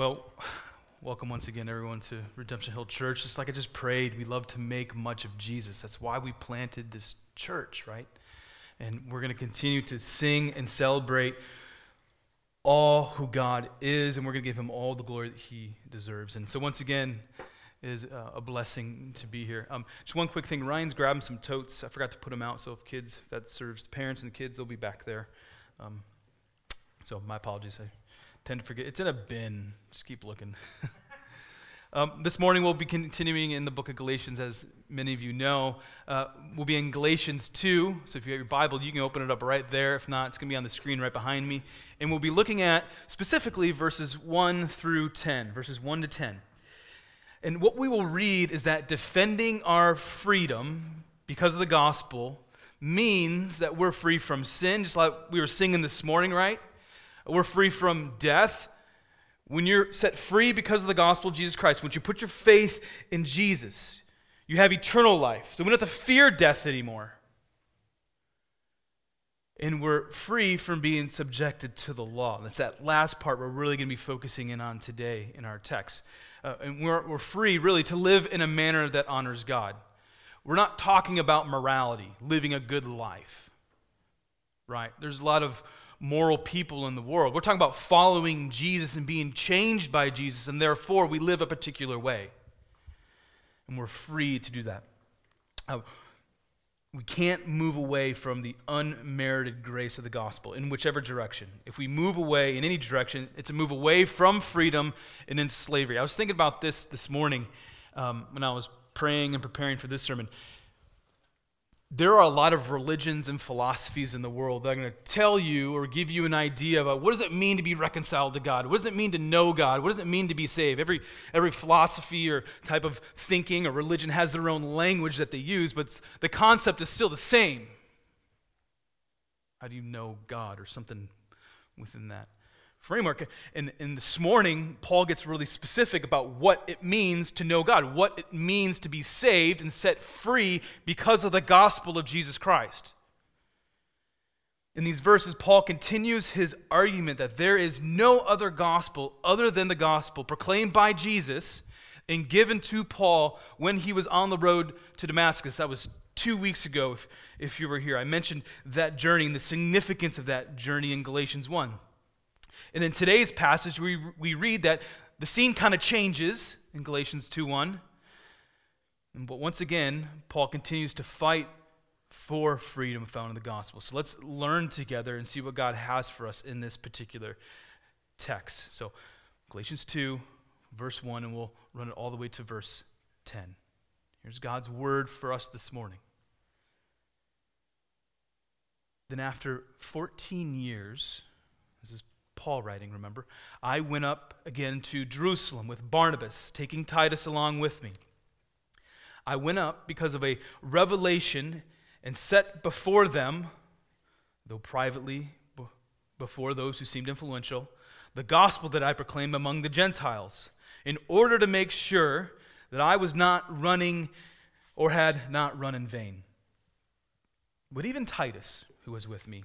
Well, welcome once again, everyone, to Redemption Hill Church. Just like I just prayed, we love to make much of Jesus. That's why we planted this church, right? And we're going to continue to sing and celebrate all who God is, and we're going to give him all the glory that he deserves. And so, once again, is uh, a blessing to be here. Um, just one quick thing Ryan's grabbing some totes. I forgot to put them out, so if kids, if that serves the parents and the kids, they'll be back there. Um, so, my apologies. I tend to forget. It's in a bin. Just keep looking. um, this morning we'll be continuing in the book of Galatians, as many of you know. Uh, we'll be in Galatians 2. So if you have your Bible, you can open it up right there. If not, it's going to be on the screen right behind me. And we'll be looking at specifically verses 1 through 10, verses 1 to 10. And what we will read is that defending our freedom because of the gospel means that we're free from sin, just like we were singing this morning, right? We're free from death. When you're set free because of the gospel of Jesus Christ, when you put your faith in Jesus, you have eternal life. So we don't have to fear death anymore. And we're free from being subjected to the law. And that's that last part we're really going to be focusing in on today in our text. Uh, and we're, we're free, really, to live in a manner that honors God. We're not talking about morality, living a good life, right? There's a lot of moral people in the world. We're talking about following Jesus and being changed by Jesus, and therefore we live a particular way. And we're free to do that. Uh, we can't move away from the unmerited grace of the gospel in whichever direction. If we move away in any direction, it's a move away from freedom and into slavery. I was thinking about this this morning um, when I was praying and preparing for this sermon there are a lot of religions and philosophies in the world that are going to tell you or give you an idea about what does it mean to be reconciled to God? What does it mean to know God? What does it mean to be saved? Every, every philosophy or type of thinking or religion has their own language that they use, but the concept is still the same. How do you know God or something within that? Framework. And, and this morning, Paul gets really specific about what it means to know God, what it means to be saved and set free because of the gospel of Jesus Christ. In these verses, Paul continues his argument that there is no other gospel other than the gospel proclaimed by Jesus and given to Paul when he was on the road to Damascus. That was two weeks ago, if, if you were here. I mentioned that journey and the significance of that journey in Galatians 1. And in today's passage, we, we read that the scene kind of changes in Galatians 2 1. But once again, Paul continues to fight for freedom found in the gospel. So let's learn together and see what God has for us in this particular text. So, Galatians 2, verse 1, and we'll run it all the way to verse 10. Here's God's word for us this morning. Then, after 14 years, this is Paul writing, remember? I went up again to Jerusalem with Barnabas, taking Titus along with me. I went up because of a revelation and set before them, though privately before those who seemed influential, the gospel that I proclaimed among the Gentiles, in order to make sure that I was not running or had not run in vain. But even Titus, who was with me,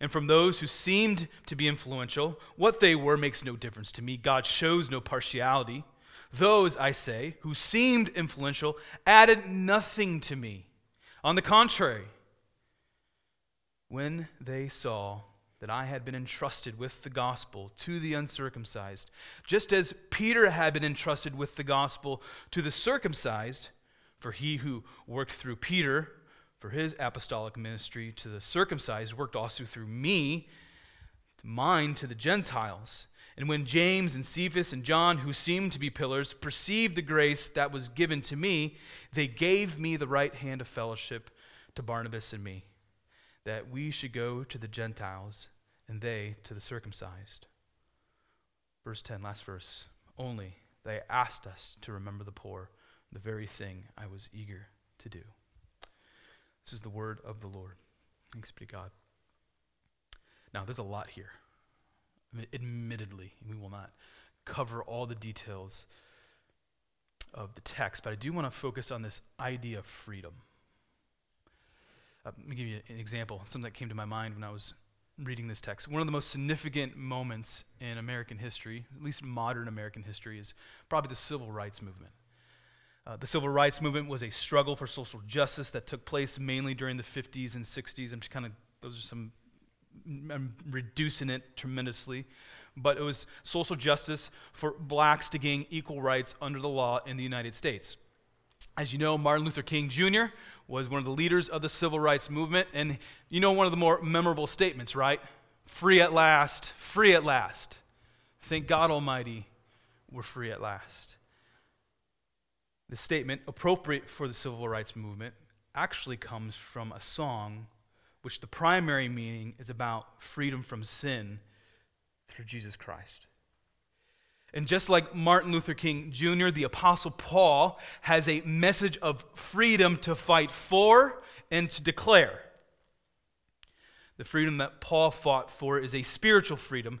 and from those who seemed to be influential. What they were makes no difference to me. God shows no partiality. Those, I say, who seemed influential added nothing to me. On the contrary, when they saw that I had been entrusted with the gospel to the uncircumcised, just as Peter had been entrusted with the gospel to the circumcised, for he who worked through Peter for his apostolic ministry to the circumcised worked also through me, mine to the Gentiles. And when James and Cephas and John, who seemed to be pillars, perceived the grace that was given to me, they gave me the right hand of fellowship to Barnabas and me, that we should go to the Gentiles and they to the circumcised. Verse 10, last verse. Only They asked us to remember the poor, the very thing I was eager to do. This is the word of the Lord. Thanks be to God. Now, there's a lot here. I mean, admittedly, we will not cover all the details of the text, but I do want to focus on this idea of freedom. Uh, let me give you an example, something that came to my mind when I was reading this text. One of the most significant moments in American history, at least modern American history, is probably the civil rights movement. Uh, the civil rights movement was a struggle for social justice that took place mainly during the 50s and 60s. I'm just kind of, those are some, I'm reducing it tremendously. But it was social justice for blacks to gain equal rights under the law in the United States. As you know, Martin Luther King Jr. was one of the leaders of the civil rights movement. And you know one of the more memorable statements, right? Free at last, free at last. Thank God Almighty, we're free at last. The statement, appropriate for the civil rights movement, actually comes from a song which the primary meaning is about freedom from sin through Jesus Christ. And just like Martin Luther King Jr., the Apostle Paul has a message of freedom to fight for and to declare. The freedom that Paul fought for is a spiritual freedom.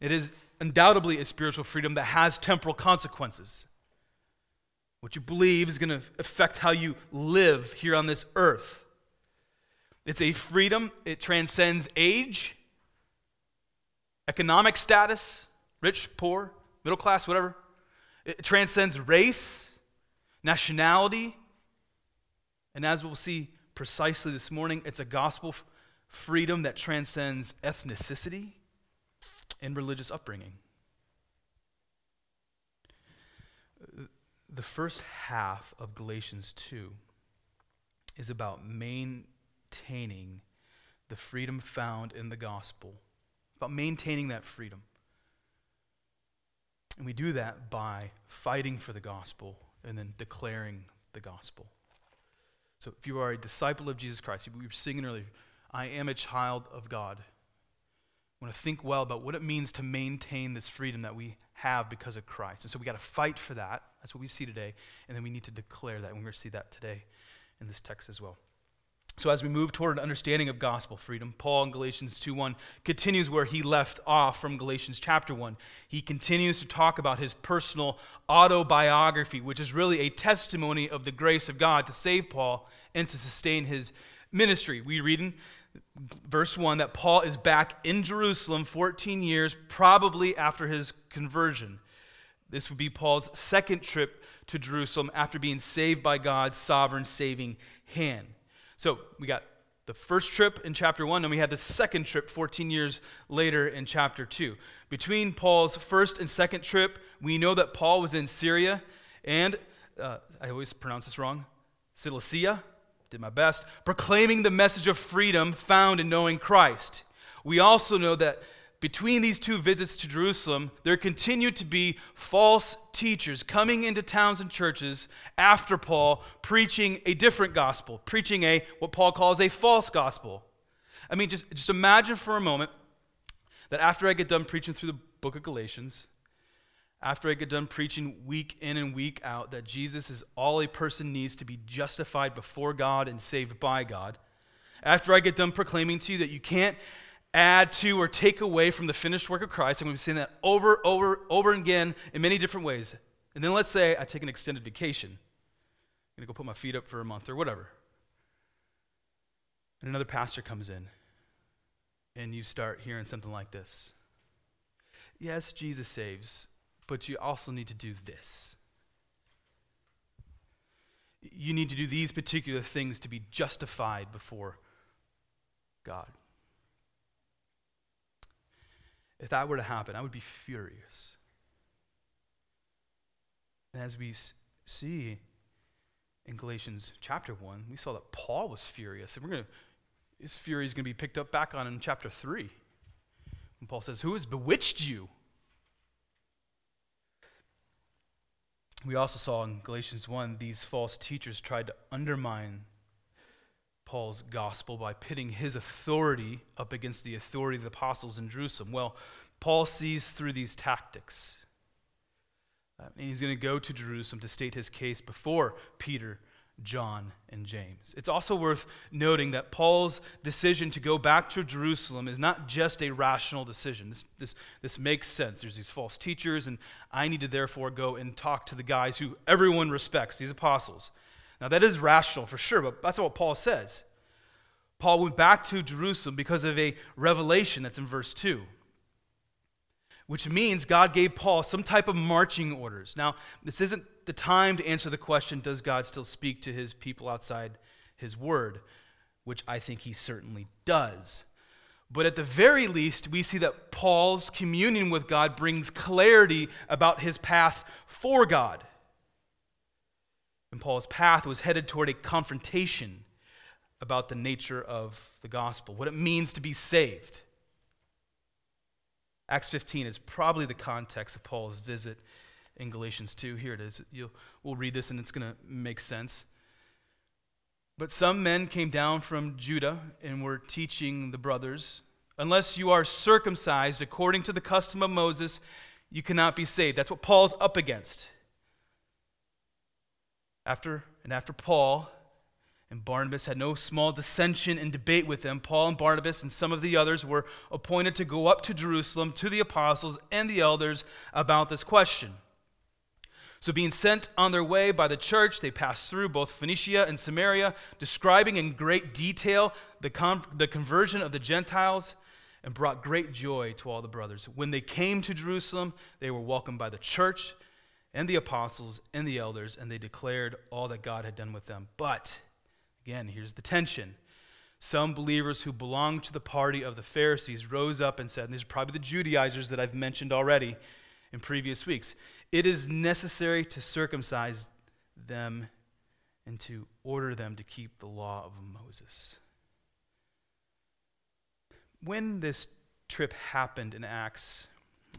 It is undoubtedly a spiritual freedom that has temporal consequences. What you believe is going to affect how you live here on this earth. It's a freedom, it transcends age, economic status, rich, poor, middle class, whatever. It transcends race, nationality. And as we'll see precisely this morning, it's a gospel f- freedom that transcends ethnicity and religious upbringing. The first half of Galatians 2 is about maintaining the freedom found in the gospel, about maintaining that freedom. And we do that by fighting for the gospel and then declaring the gospel. So if you are a disciple of Jesus Christ, we were singing earlier, I am a child of God. I want to think well about what it means to maintain this freedom that we have because of Christ. And so we got to fight for that. That's what we see today. And then we need to declare that. And we're going to see that today in this text as well. So as we move toward an understanding of gospel freedom, Paul in Galatians 2:1 continues where he left off from Galatians chapter 1. He continues to talk about his personal autobiography, which is really a testimony of the grace of God to save Paul and to sustain his ministry. We read in verse 1 that Paul is back in Jerusalem 14 years probably after his conversion. This would be Paul's second trip to Jerusalem after being saved by God's sovereign saving hand. So we got the first trip in chapter 1, and we had the second trip 14 years later in chapter 2. Between Paul's first and second trip, we know that Paul was in Syria and, uh, I always pronounce this wrong, Cilicia, did my best, proclaiming the message of freedom found in knowing Christ. We also know that between these two visits to Jerusalem, there continued to be false teachers coming into towns and churches after Paul, preaching a different gospel, preaching a what Paul calls a false gospel. I mean, just, just imagine for a moment that after I get done preaching through the book of Galatians, after I get done preaching week in and week out that Jesus is all a person needs to be justified before God and saved by God, after I get done proclaiming to you that you can't add to or take away from the finished work of Christ. I'm going to be saying that over, over, over again in many different ways. And then let's say I take an extended vacation. I'm going to go put my feet up for a month or whatever. And another pastor comes in, and you start hearing something like this Yes, Jesus saves, but you also need to do this. You need to do these particular things to be justified before God. If that were to happen, I would be furious. And as we see in Galatians chapter 1, we saw that Paul was furious. And we're going to, his fury is going to be picked up back on in chapter 3. And Paul says, Who has bewitched you? We also saw in Galatians 1 these false teachers tried to undermine Paul's gospel by pitting his authority up against the authority of the apostles in Jerusalem. Well, Paul sees through these tactics. And he's going to go to Jerusalem to state his case before Peter, John, and James. It's also worth noting that Paul's decision to go back to Jerusalem is not just a rational decision. This, this, this makes sense. There's these false teachers, and I need to therefore go and talk to the guys who everyone respects, these apostles. Now, that is rational for sure, but that's not what Paul says. Paul went back to Jerusalem because of a revelation that's in verse 2 which means God gave Paul some type of marching orders. Now, this isn't the time to answer the question does God still speak to his people outside his word, which I think he certainly does. But at the very least, we see that Paul's communion with God brings clarity about his path for God. And Paul's path was headed toward a confrontation about the nature of the gospel, what it means to be saved. Acts 15 is probably the context of Paul's visit in Galatians 2. Here it is. You'll, we'll read this and it's going to make sense. But some men came down from Judah and were teaching the brothers, unless you are circumcised according to the custom of Moses, you cannot be saved. That's what Paul's up against. After and after Paul and Barnabas had no small dissension and debate with them. Paul and Barnabas and some of the others were appointed to go up to Jerusalem to the apostles and the elders about this question. So, being sent on their way by the church, they passed through both Phoenicia and Samaria, describing in great detail the, con- the conversion of the Gentiles and brought great joy to all the brothers. When they came to Jerusalem, they were welcomed by the church and the apostles and the elders, and they declared all that God had done with them. But Again, here's the tension. Some believers who belonged to the party of the Pharisees rose up and said, and these are probably the Judaizers that I've mentioned already in previous weeks, it is necessary to circumcise them and to order them to keep the law of Moses. When this trip happened in Acts,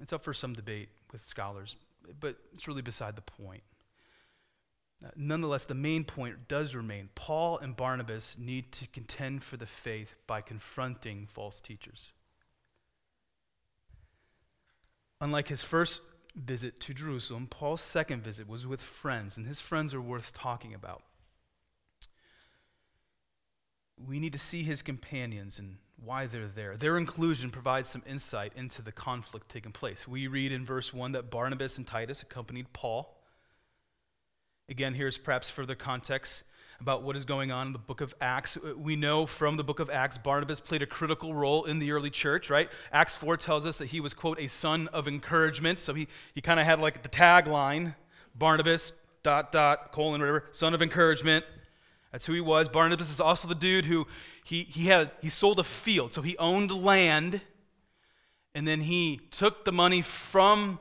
it's up for some debate with scholars, but it's really beside the point. Uh, nonetheless, the main point does remain. Paul and Barnabas need to contend for the faith by confronting false teachers. Unlike his first visit to Jerusalem, Paul's second visit was with friends, and his friends are worth talking about. We need to see his companions and why they're there. Their inclusion provides some insight into the conflict taking place. We read in verse 1 that Barnabas and Titus accompanied Paul Again, here's perhaps further context about what is going on in the book of Acts. We know from the book of Acts, Barnabas played a critical role in the early church, right? Acts 4 tells us that he was, quote, a son of encouragement. So he, he kind of had like the tagline Barnabas, dot, dot, colon, whatever, son of encouragement. That's who he was. Barnabas is also the dude who he, he had he sold a field. So he owned land, and then he took the money from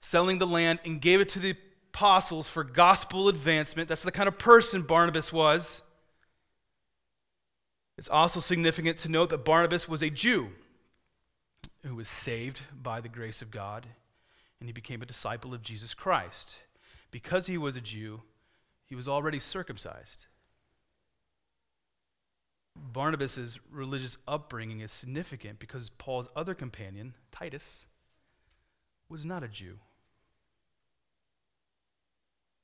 selling the land and gave it to the apostles for gospel advancement. That's the kind of person Barnabas was. It's also significant to note that Barnabas was a Jew who was saved by the grace of God, and he became a disciple of Jesus Christ. Because he was a Jew, he was already circumcised. Barnabas' religious upbringing is significant because Paul's other companion, Titus, was not a Jew.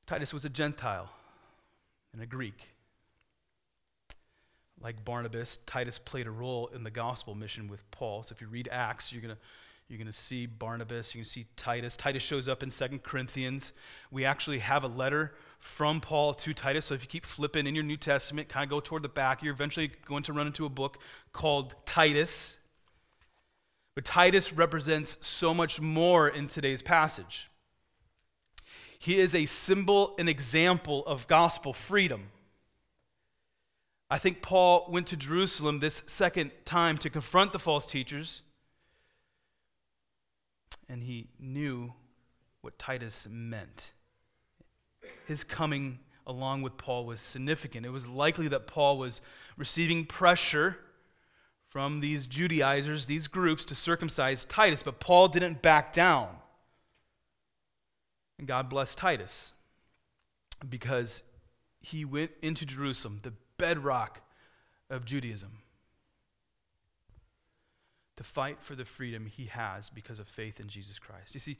Titus was a Gentile and a Greek. Like Barnabas, Titus played a role in the gospel mission with Paul. So if you read Acts, you're going to you're going to see Barnabas, you're going to see Titus. Titus shows up in Second Corinthians. We actually have a letter from Paul to Titus. So if you keep flipping in your New Testament, kind of go toward the back, you're eventually going to run into a book called Titus. But Titus represents so much more in today's passage. He is a symbol and example of gospel freedom. I think Paul went to Jerusalem this second time to confront the false teachers, and he knew what Titus meant. His coming along with Paul was significant. It was likely that Paul was receiving pressure from these Judaizers, these groups, to circumcise Titus, but Paul didn't back down. And God blessed Titus because he went into Jerusalem, the bedrock of Judaism, to fight for the freedom he has because of faith in Jesus Christ. You see,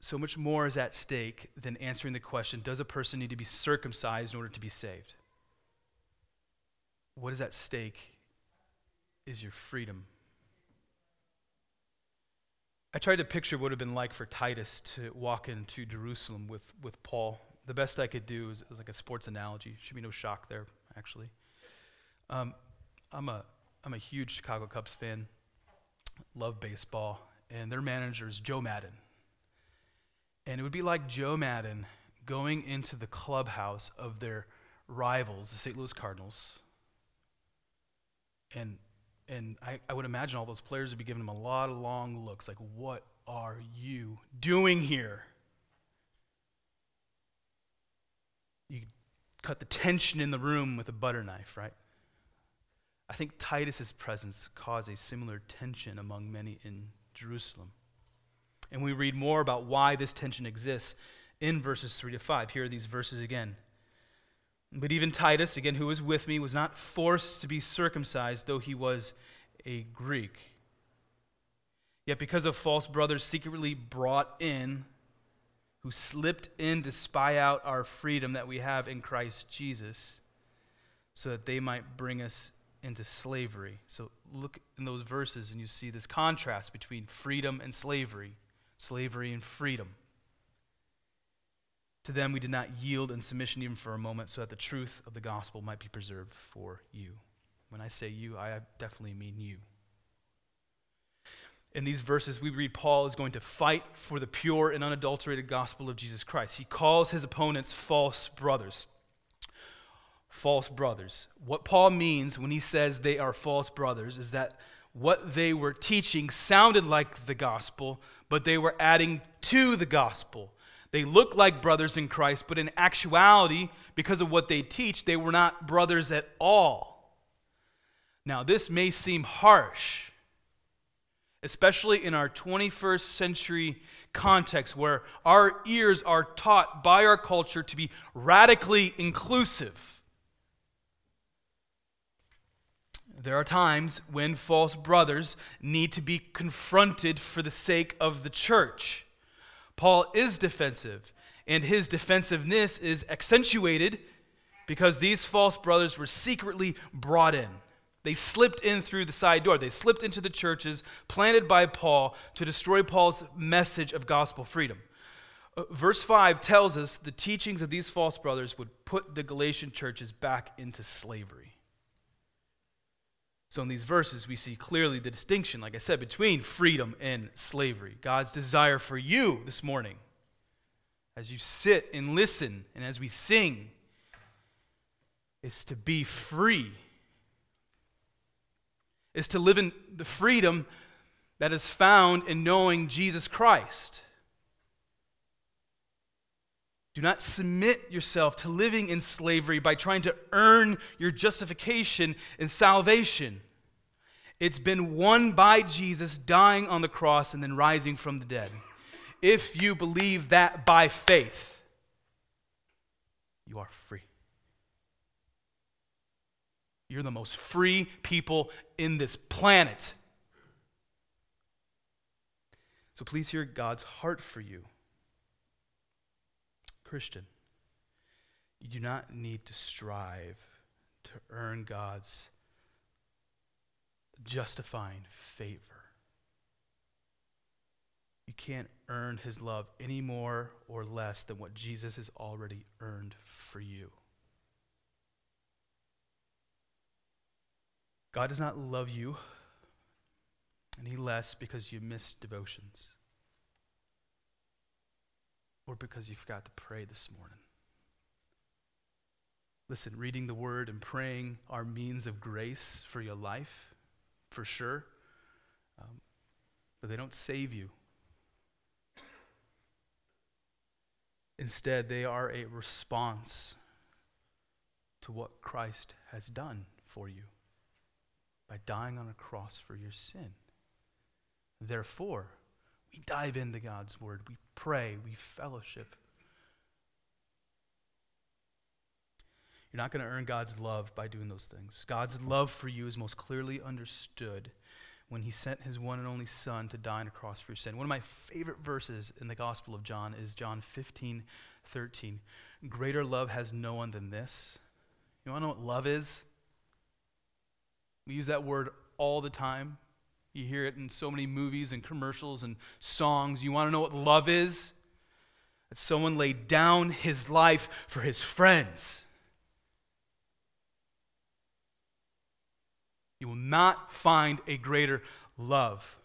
so much more is at stake than answering the question Does a person need to be circumcised in order to be saved? What is at stake is your freedom. I tried to picture what it would have been like for Titus to walk into Jerusalem with, with Paul. The best I could do is, like a sports analogy. Should be no shock there, actually. Um, I'm, a, I'm a huge Chicago Cubs fan, love baseball, and their manager is Joe Maddon. And it would be like Joe Maddon going into the clubhouse of their rivals, the St. Louis Cardinals. And, and I, I would imagine all those players would be giving him a lot of long looks like, What are you doing here? You cut the tension in the room with a butter knife, right? I think Titus's presence caused a similar tension among many in Jerusalem. And we read more about why this tension exists in verses 3 to 5. Here are these verses again. But even Titus, again, who was with me, was not forced to be circumcised, though he was a Greek. Yet because of false brothers secretly brought in, who slipped in to spy out our freedom that we have in Christ Jesus, so that they might bring us into slavery. So look in those verses and you see this contrast between freedom and slavery slavery, and freedom. To them we did not yield in submission even for a moment, so that the truth of the gospel might be preserved for you. When I say you, I definitely mean you. In these verses, we read Paul is going to fight for the pure and unadulterated gospel of Jesus Christ. He calls his opponents false brothers. False brothers. What Paul means when he says they are false brothers is that what they were teaching sounded like the gospel, but they were adding to the gospel. They looked like brothers in Christ, but in actuality, because of what they teach, they were not brothers at all. Now, this may seem harsh, especially in our 21st century context where our ears are taught by our culture to be radically inclusive. There are times when false brothers need to be confronted for the sake of the church. Paul is defensive, and his defensiveness is accentuated because these false brothers were secretly brought in. They slipped in through the side door. They slipped into the churches planted by Paul to destroy Paul's message of gospel freedom. Uh, verse 5 tells us the teachings of these false brothers would put the Galatian churches back into slavery. So, in these verses, we see clearly the distinction, like I said, between freedom and slavery. God's desire for you this morning, as you sit and listen and as we sing, is to be free, is to live in the freedom that is found in knowing Jesus Christ. Do not submit yourself to living in slavery by trying to earn your justification and salvation. It's been won by Jesus dying on the cross and then rising from the dead. If you believe that by faith, you are free. You're the most free people in this planet. So please hear God's heart for you. Christian, you do not need to strive to earn God's justifying favor. You can't earn his love any more or less than what Jesus has already earned for you. God does not love you any less because you missed devotions or because you forgot to pray this morning. Listen, reading the word and praying are means of grace for your life, for sure, um, but they don't save you. Instead, they are a response to what Christ has done for you by dying on a cross for your sin. Therefore, we dive into God's word, we pray, we fellowship. You're not going to earn God's love by doing those things. God's love for you is most clearly understood when he sent his one and only Son to die on a cross for your sin. One of my favorite verses in the Gospel of John is John 15, 13. Greater love has no one than this. You want to know what love is? We use that word all the time. You hear it in so many movies and commercials and songs. You want to know what love is? That someone laid down his life for his friends. You will not find a greater love.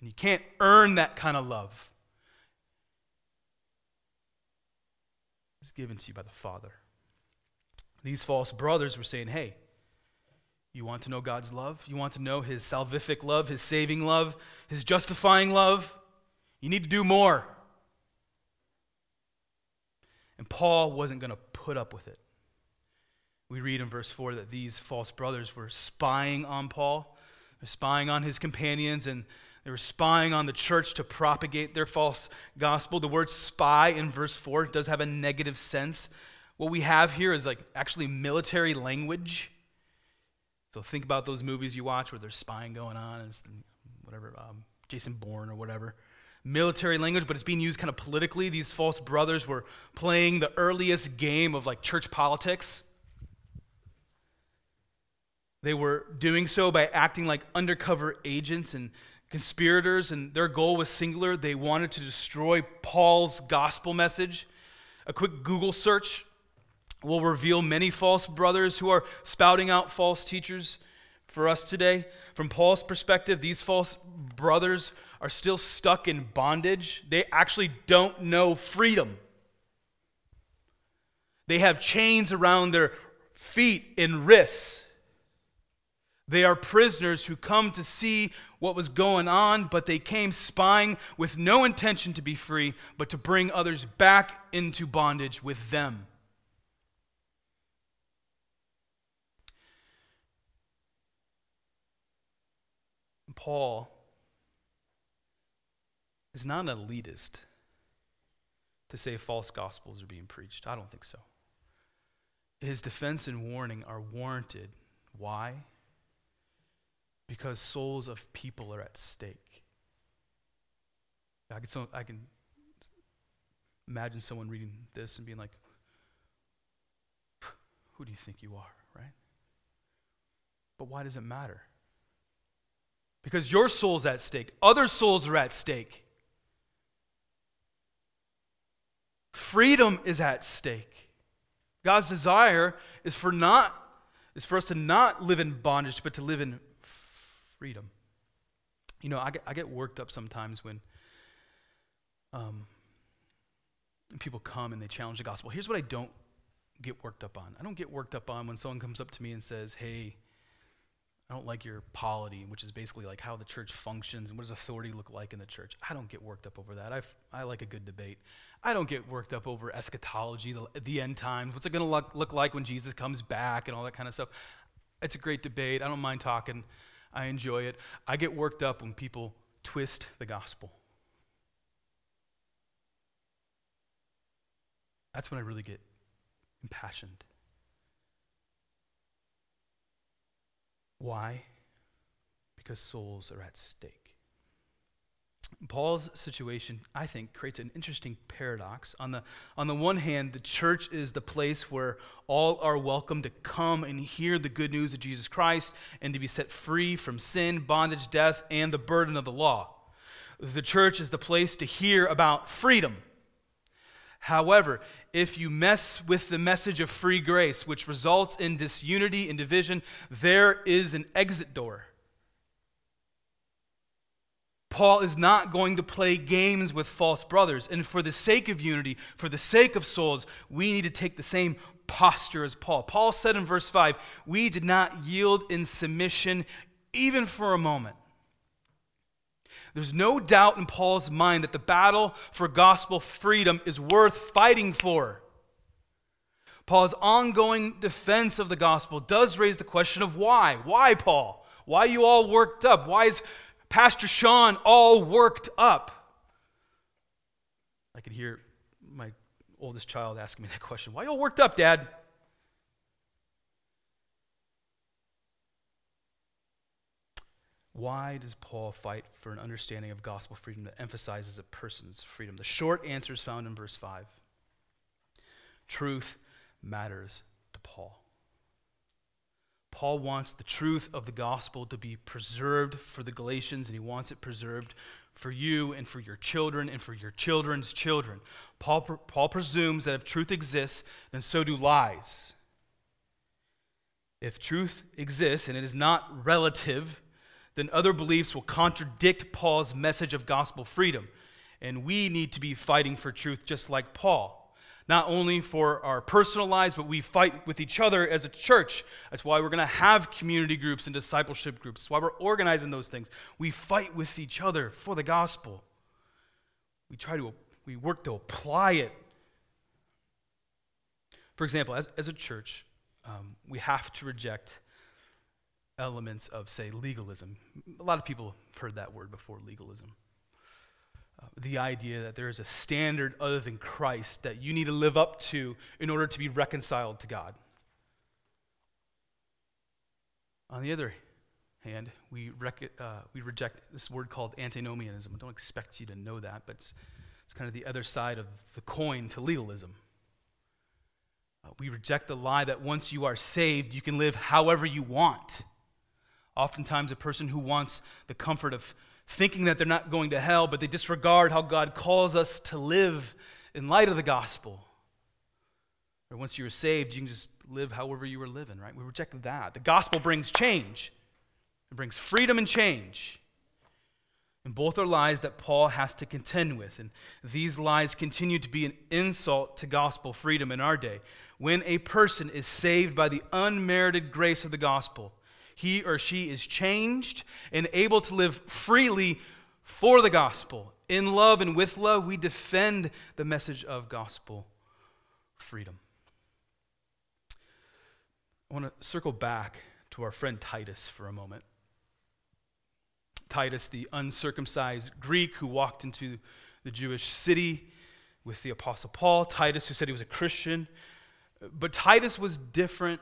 And you can't earn that kind of love. It's given to you by the Father. These false brothers were saying, hey, you want to know God's love? You want to know His salvific love, His saving love, His justifying love? You need to do more. And Paul wasn't going to put up with it. We read in verse 4 that these false brothers were spying on Paul, they're spying on his companions, and they were spying on the church to propagate their false gospel. The word spy in verse 4 does have a negative sense. What we have here is like actually military language. So think about those movies you watch where there's spying going on, and whatever, um, Jason Bourne or whatever. Military language, but it's being used kind of politically. These false brothers were playing the earliest game of like church politics. They were doing so by acting like undercover agents and conspirators, and their goal was singular. They wanted to destroy Paul's gospel message. A quick Google search will reveal many false brothers who are spouting out false teachers for us today. From Paul's perspective, these false brothers are still stuck in bondage. They actually don't know freedom. They have chains around their feet and wrists. They are prisoners who come to see what was going on, but they came spying with no intention to be free, but to bring others back into bondage with them. Paul is not an elitist to say false gospels are being preached. I don't think so. His defense and warning are warranted. Why? Because souls of people are at stake. I can, so, I can imagine someone reading this and being like, Who do you think you are, right? But why does it matter? Because your soul's at stake, other souls are at stake. Freedom is at stake. God's desire is for not is for us to not live in bondage, but to live in freedom. You know, I get, I get worked up sometimes when um, people come and they challenge the gospel. Here's what I don't get worked up on. I don't get worked up on when someone comes up to me and says, "Hey, I don't like your polity, which is basically like how the church functions and what does authority look like in the church. I don't get worked up over that. I've, I like a good debate. I don't get worked up over eschatology, the, the end times. What's it going to look, look like when Jesus comes back and all that kind of stuff? It's a great debate. I don't mind talking. I enjoy it. I get worked up when people twist the gospel. That's when I really get impassioned. Why? Because souls are at stake. Paul's situation, I think, creates an interesting paradox. On the, on the one hand, the church is the place where all are welcome to come and hear the good news of Jesus Christ and to be set free from sin, bondage, death, and the burden of the law. The church is the place to hear about freedom. However, if you mess with the message of free grace, which results in disunity and division, there is an exit door. Paul is not going to play games with false brothers. And for the sake of unity, for the sake of souls, we need to take the same posture as Paul. Paul said in verse 5, We did not yield in submission even for a moment. There's no doubt in Paul's mind that the battle for gospel freedom is worth fighting for. Paul's ongoing defense of the gospel does raise the question of why. Why, Paul? Why are you all worked up? Why is Pastor Sean all worked up? I could hear my oldest child asking me that question. Why you all worked up, Dad? Why does Paul fight for an understanding of gospel freedom that emphasizes a person's freedom? The short answer is found in verse 5. Truth matters to Paul. Paul wants the truth of the gospel to be preserved for the Galatians, and he wants it preserved for you and for your children and for your children's children. Paul, Paul presumes that if truth exists, then so do lies. If truth exists and it is not relative, then other beliefs will contradict Paul's message of gospel freedom. And we need to be fighting for truth just like Paul not only for our personal lives, but we fight with each other as a church. That's why we're going to have community groups and discipleship groups. That's why we're organizing those things. We fight with each other for the gospel. We try to, we work to apply it. For example, as, as a church, um, we have to reject elements of, say, legalism. A lot of people have heard that word before legalism the idea that there is a standard other than Christ that you need to live up to in order to be reconciled to God. On the other hand, we, rec- uh, we reject this word called antinomianism. I don't expect you to know that, but it's, it's kind of the other side of the coin to legalism. Uh, we reject the lie that once you are saved, you can live however you want. Oftentimes, a person who wants the comfort of thinking that they're not going to hell, but they disregard how God calls us to live in light of the gospel. Or once you are saved, you can just live however you were living, right? We reject that. The gospel brings change, it brings freedom and change. And both are lies that Paul has to contend with. And these lies continue to be an insult to gospel freedom in our day. When a person is saved by the unmerited grace of the gospel, he or she is changed and able to live freely for the gospel. In love and with love, we defend the message of gospel freedom. I want to circle back to our friend Titus for a moment. Titus, the uncircumcised Greek who walked into the Jewish city with the Apostle Paul. Titus, who said he was a Christian. But Titus was different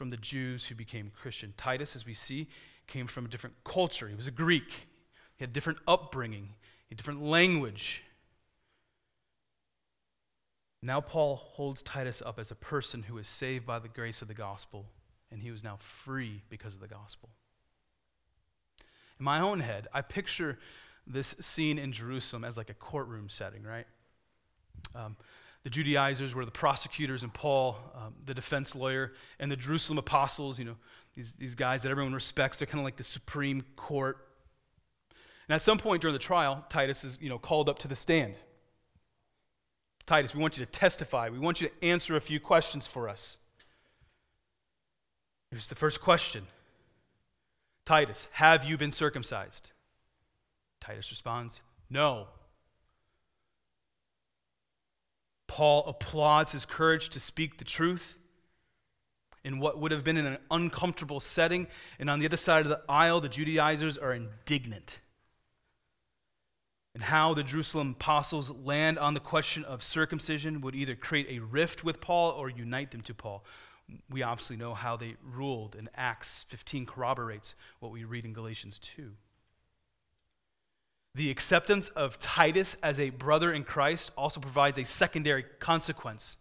from the Jews who became Christian. Titus, as we see, came from a different culture. He was a Greek, he had a different upbringing, a different language. Now, Paul holds Titus up as a person who was saved by the grace of the gospel, and he was now free because of the gospel. In my own head, I picture this scene in Jerusalem as like a courtroom setting, right? Um, the Judaizers were the prosecutors, and Paul, um, the defense lawyer, and the Jerusalem apostles, you know, these, these guys that everyone respects. They're kind of like the supreme court. And at some point during the trial, Titus is, you know, called up to the stand. Titus, we want you to testify. We want you to answer a few questions for us. Here's the first question Titus, have you been circumcised? Titus responds, No. Paul applauds his courage to speak the truth in what would have been an uncomfortable setting. And on the other side of the aisle, the Judaizers are indignant. And how the Jerusalem apostles land on the question of circumcision would either create a rift with Paul or unite them to Paul. We obviously know how they ruled, and Acts 15 corroborates what we read in Galatians 2. The acceptance of Titus as a brother in Christ also provides a secondary consequence.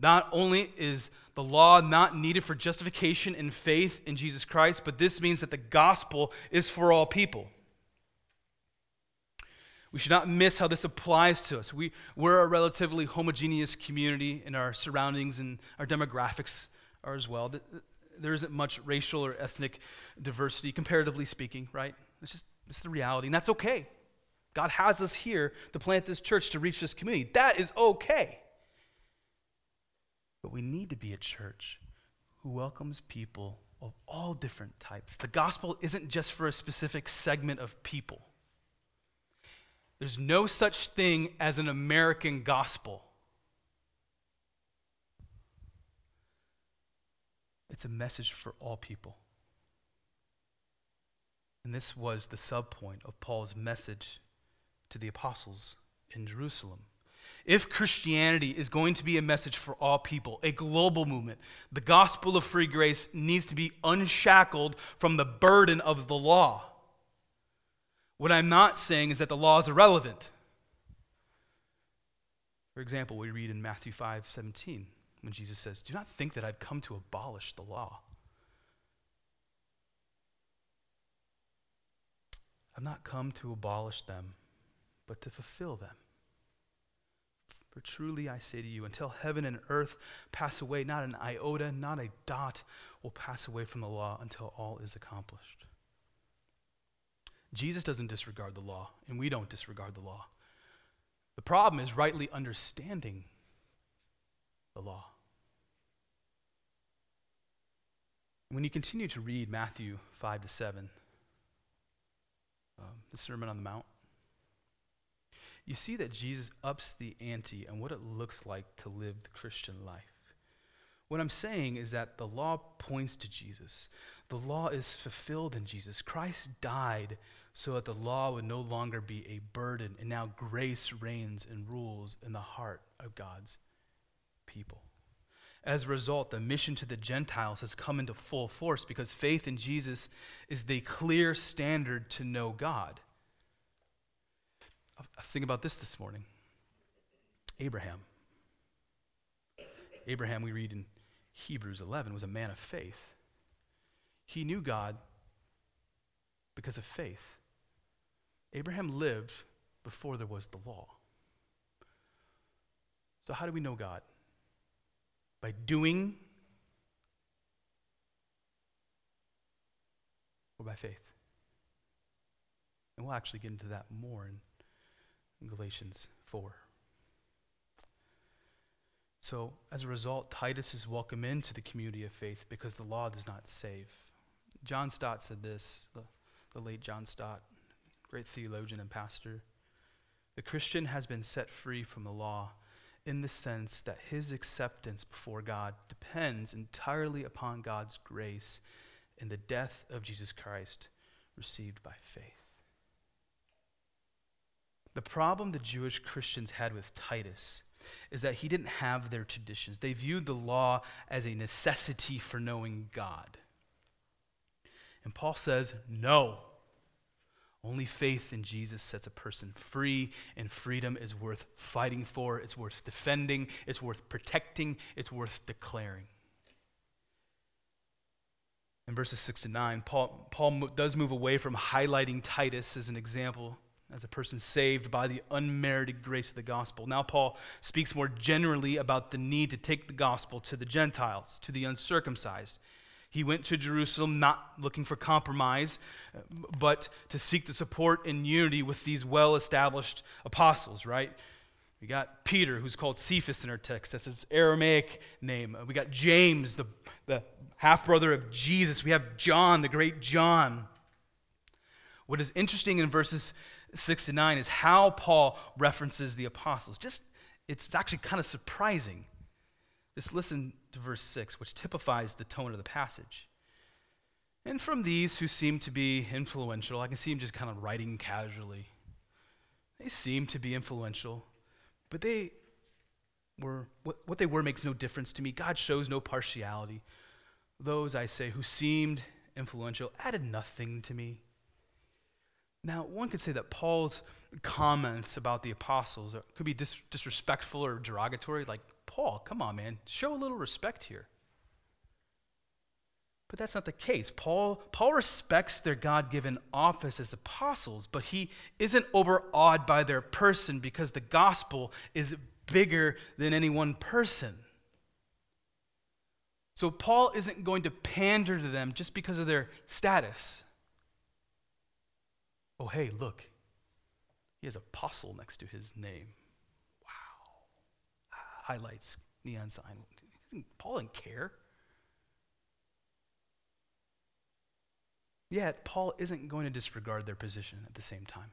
Not only is the law not needed for justification and faith in Jesus Christ, but this means that the gospel is for all people. We should not miss how this applies to us. We, we're a relatively homogeneous community, and our surroundings and our demographics are as well. There isn't much racial or ethnic diversity, comparatively speaking, right? It's just it's the reality, and that's okay. God has us here to plant this church to reach this community. That is okay. But we need to be a church who welcomes people of all different types. The gospel isn't just for a specific segment of people. There's no such thing as an American gospel. It's a message for all people. And this was the subpoint of Paul's message to the apostles in Jerusalem. If Christianity is going to be a message for all people, a global movement, the gospel of free grace needs to be unshackled from the burden of the law. What I'm not saying is that the law is irrelevant. For example, we read in Matthew 5 17 when Jesus says, Do not think that I've come to abolish the law. I've not come to abolish them, but to fulfill them. For truly I say to you, until heaven and earth pass away, not an iota, not a dot will pass away from the law until all is accomplished. Jesus doesn't disregard the law, and we don't disregard the law. The problem is rightly understanding the law. When you continue to read Matthew 5 to 7, um, the Sermon on the Mount, you see that Jesus ups the ante on what it looks like to live the Christian life. What I'm saying is that the law points to Jesus. The law is fulfilled in Jesus. Christ died so that the law would no longer be a burden, and now grace reigns and rules in the heart of God's people. As a result, the mission to the Gentiles has come into full force because faith in Jesus is the clear standard to know God. I was thinking about this this morning. Abraham. Abraham, we read in Hebrews 11, was a man of faith. He knew God because of faith. Abraham lived before there was the law. So, how do we know God? By doing or by faith? And we'll actually get into that more in, Galatians 4. So, as a result, Titus is welcome into the community of faith because the law does not save. John Stott said this, the, the late John Stott great theologian and pastor. The Christian has been set free from the law in the sense that his acceptance before God depends entirely upon God's grace in the death of Jesus Christ received by faith. The problem the Jewish Christians had with Titus is that he didn't have their traditions. They viewed the law as a necessity for knowing God. And Paul says, no. Only faith in Jesus sets a person free, and freedom is worth fighting for, it's worth defending, it's worth protecting, it's worth declaring. In verses 6 to 9, Paul, Paul does move away from highlighting Titus as an example, as a person saved by the unmerited grace of the gospel. Now, Paul speaks more generally about the need to take the gospel to the Gentiles, to the uncircumcised. He went to Jerusalem not looking for compromise, but to seek the support and unity with these well established apostles, right? We got Peter, who's called Cephas in our text. That's his Aramaic name. We got James, the, the half brother of Jesus. We have John, the great John. What is interesting in verses 6 to 9 is how Paul references the apostles. Just, it's actually kind of surprising. Just listen to verse 6, which typifies the tone of the passage. And from these who seem to be influential, I can see him just kind of writing casually. They seem to be influential, but they were, what, what they were makes no difference to me. God shows no partiality. Those, I say, who seemed influential added nothing to me. Now, one could say that Paul's comments about the apostles could be dis- disrespectful or derogatory, like, Paul, come on, man, show a little respect here. But that's not the case. Paul, Paul respects their God given office as apostles, but he isn't overawed by their person because the gospel is bigger than any one person. So Paul isn't going to pander to them just because of their status. Oh, hey, look, he has apostle next to his name highlights, neon sign. Paul didn't care. Yet, Paul isn't going to disregard their position at the same time.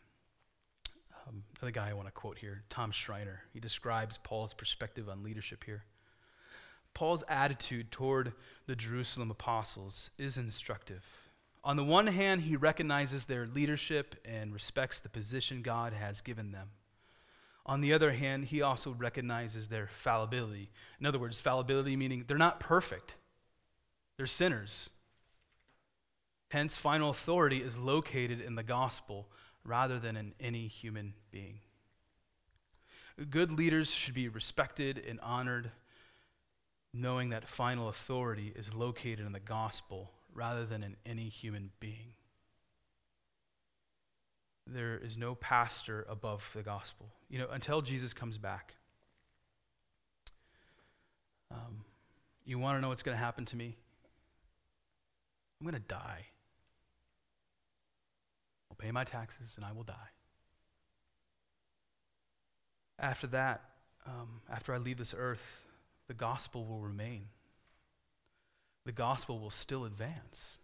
Um, another guy I want to quote here, Tom Schreiner, he describes Paul's perspective on leadership here. Paul's attitude toward the Jerusalem apostles is instructive. On the one hand, he recognizes their leadership and respects the position God has given them. On the other hand, he also recognizes their fallibility. In other words, fallibility meaning they're not perfect, they're sinners. Hence, final authority is located in the gospel rather than in any human being. Good leaders should be respected and honored, knowing that final authority is located in the gospel rather than in any human being. There is no pastor above the gospel. You know, until Jesus comes back. Um, you want to know what's going to happen to me? I'm going to die. I'll pay my taxes and I will die. After that, um, after I leave this earth, the gospel will remain. The gospel will still advance.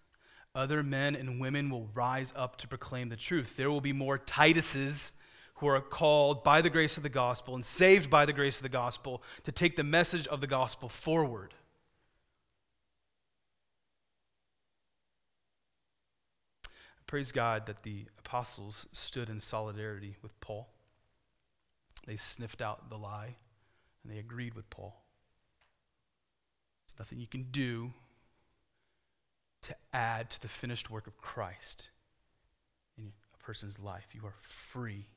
Other men and women will rise up to proclaim the truth. There will be more Tituses who are called by the grace of the gospel and saved by the grace of the gospel to take the message of the gospel forward. Praise God that the apostles stood in solidarity with Paul. They sniffed out the lie and they agreed with Paul. There's nothing you can do to add to the finished work of Christ in a person's life. You are free.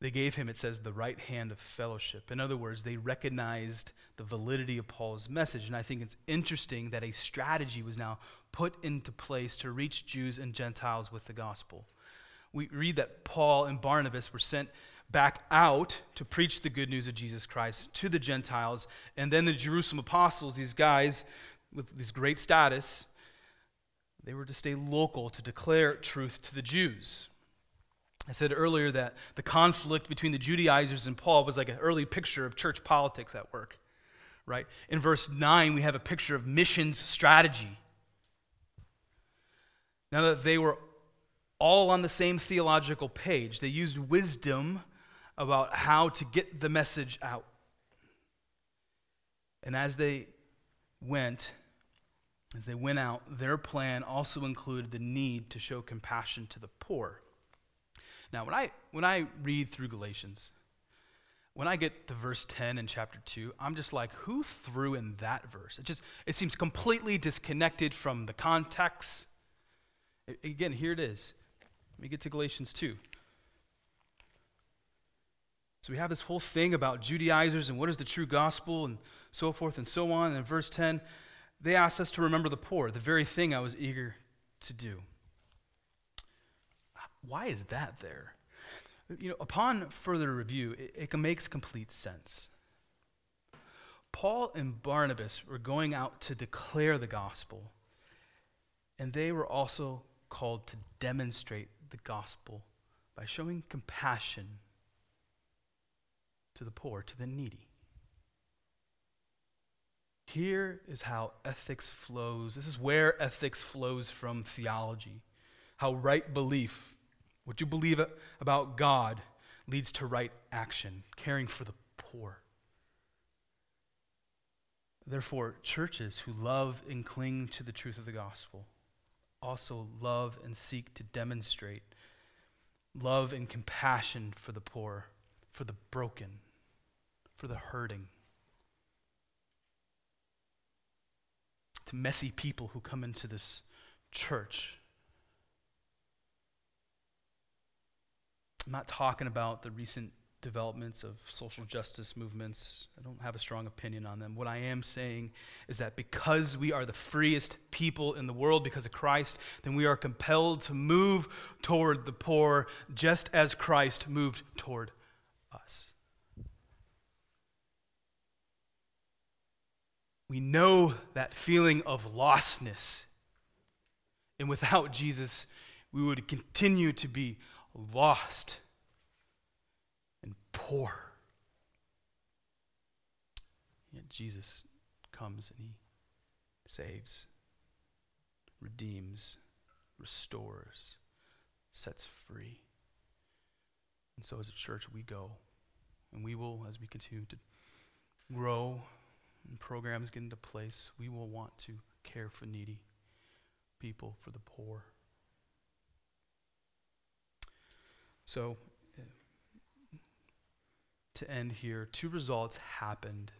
They gave him, it says, the right hand of fellowship. In other words, they recognized the validity of Paul's message. And I think it's interesting that a strategy was now put into place to reach Jews and Gentiles with the gospel. We read that Paul and Barnabas were sent back out to preach the good news of Jesus Christ to the Gentiles. And then the Jerusalem apostles, these guys with this great status, they were to stay local to declare truth to the Jews. I said earlier that the conflict between the Judaizers and Paul was like an early picture of church politics at work, right? In verse 9, we have a picture of missions strategy. Now that they were all on the same theological page, they used wisdom about how to get the message out. And as they went, as they went out, their plan also included the need to show compassion to the poor. Now, when I, when I read through Galatians, when I get to verse 10 in chapter 2, I'm just like, who threw in that verse? It just it seems completely disconnected from the context. Again, here it is. Let me get to Galatians 2. So we have this whole thing about Judaizers and what is the true gospel and so forth and so on. And in verse 10, they asked us to remember the poor, the very thing I was eager to do. Why is that there? You know, upon further review, it, it makes complete sense. Paul and Barnabas were going out to declare the gospel, and they were also called to demonstrate the gospel by showing compassion to the poor, to the needy. Here is how ethics flows. This is where ethics flows from theology. How right belief what you believe about God leads to right action, caring for the poor. Therefore, churches who love and cling to the truth of the gospel also love and seek to demonstrate love and compassion for the poor, for the broken, for the hurting. To messy people who come into this church I'm not talking about the recent developments of social justice movements. I don't have a strong opinion on them. What I am saying is that because we are the freest people in the world because of Christ, then we are compelled to move toward the poor just as Christ moved toward us. We know that feeling of lostness. And without Jesus, we would continue to be lost and poor. Yet Jesus comes and he saves, redeems, restores, sets free. And so, as a church, we go. And we will, as we continue to grow and programs get into place, we will want to care for needy people, for the poor. So, eh, to end here. Two results happened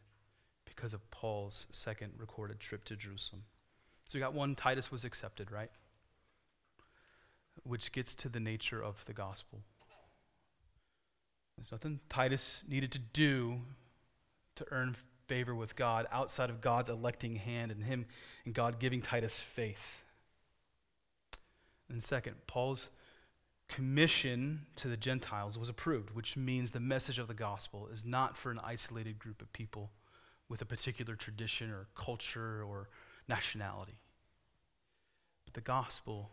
because of Paul's second recorded trip to Jerusalem. So we got one, Titus was accepted, right? Which gets to the nature of the gospel. There's nothing Titus needed to do to earn favor with God outside of God's electing hand and him and God giving Titus faith. And second, Paul's commission to the Gentiles was approved, which means the message of the gospel is not for an isolated group of people with a particular tradition or culture or nationality. But the gospel,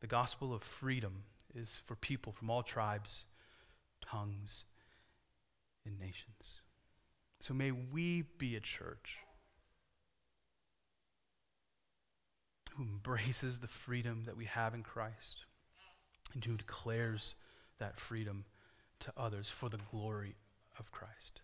the gospel of freedom, is for people from all tribes, tongues, and nations. So may we be a church who embraces the freedom that we have in Christ and who declares that freedom to others for the glory of Christ.